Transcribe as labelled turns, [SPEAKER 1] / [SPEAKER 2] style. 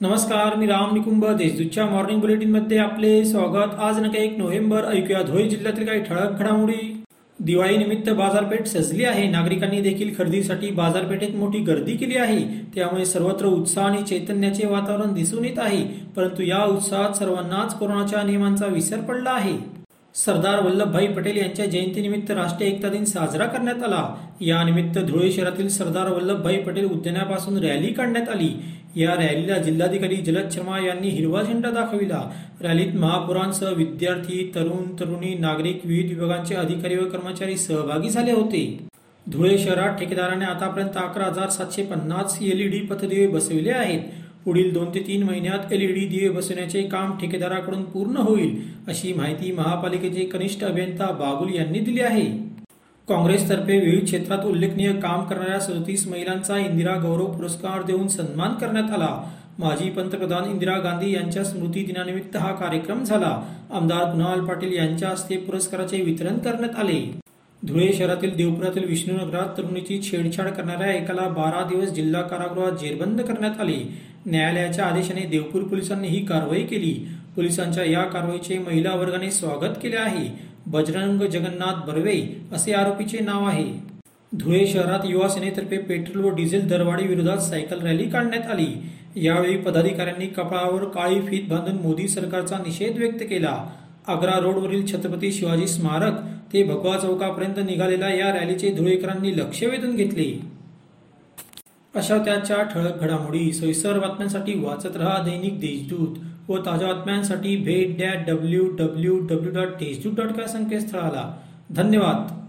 [SPEAKER 1] नमस्कार मी राम निकुंभ. देशदूतच्या मॉर्निंग बुलेटिनमध्ये आपले स्वागत. आज नका एक नोव्हेंबर ऐकूया धुळे जिल्ह्यातील काही ठळक घडामोडी. दिवाळीनिमित्त बाजारपेठ सजली आहे. नागरिकांनी देखील खरेदीसाठी बाजारपेठेत मोठी गर्दी केली आहे. त्यामुळे सर्वत्र उत्साह आणि चैतन्याचे वातावरण दिसून येत आहे. परंतु या उत्साहात सर्वांनाच कोरोनाच्या नियमांचा विसर पडला आहे. सरदार वल्लभभाई पटेल यांच्या जयंतीनिमित्त राष्ट्रीय एकता दिन साजरा करण्यात आला. यानिमित्त धुळे शहरातील सरदार वल्लभभाई पटेल उद्यानापासून रॅली काढण्यात आली. या रॅलीला जिल्हाधिकारी जलद शर्मा यांनी हिरवा झेंडा दाखविला. रॅलीत महापुरांसह विद्यार्थी तरुण तरुणी नागरिक विविध विभागांचे अधिकारी व कर्मचारी सहभागी झाले होते. धुळे शहरात ठेकेदाराने आतापर्यंत अकरा हजार सातशे पन्नास एलईडी पथदिवे बसविले आहेत. पुढील दोन ते तीन महिन्यात एलईडी दिवे बसवण्याचे काम ठेकेदाराकडून पूर्ण होईल अशी माहिती महापालिकेचे कनिष्ठ अभियंता बागुल यांनी दिली आहे. काँग्रेसतर्फे विविध क्षेत्रात उल्लेखनीय काम करणाऱ्या सदतीस महिलांचा इंदिरा गौरव पुरस्कार देऊन सन्मान करण्यात आला. माजी पंतप्रधान इंदिरा गांधी यांच्या स्मृती दिनानिमित्त हा कार्यक्रम झाला. आमदार कुणाल पाटील यांच्या हस्ते पुरस्काराचे वितरण करण्यात आले. धुळे शहरातील देवपुरातील विष्णुनगरात तरुणीची छेडछाड करणाऱ्या एकाला बारा दिवस जिल्हा कारागृहात जेरबंद करण्यात आले. न्यायालयाच्या आदेशाने देवपूर पोलिसांनी ही कारवाई केली. पोलिसांच्या या कारवाईचे महिला वर्गाने स्वागत केले आहे. बजरंग जगन्नाथ बर्वे असे आरोपीचे नाव आहे. धुळे शहरात युवा सेनेतर्फे पेट्रोल व डिझेल दरवाढी विरोधात सायकल रॅली काढण्यात आली. यावेळी पदाधिकाऱ्यांनी कपाळावर काळी फीत बांधून मोदी सरकारचा निषेध व्यक्त केला. आग्रा रोडवरील छत्रपती शिवाजी स्मारक ते भगवा चौकापर्यंत निघालेल्या या रॅलीचे धुळेकरांनी लक्ष वेधून घेतले. अशा त्याच्या ठळक घडामोडी सविस्तर बातम्यांसाठी वाचत रहा दैनिक देशदूत व ताज्या बातम्यांसाठी भेट that W W W dot Deshdoot dot का संकेतस्थळाला. धन्यवाद.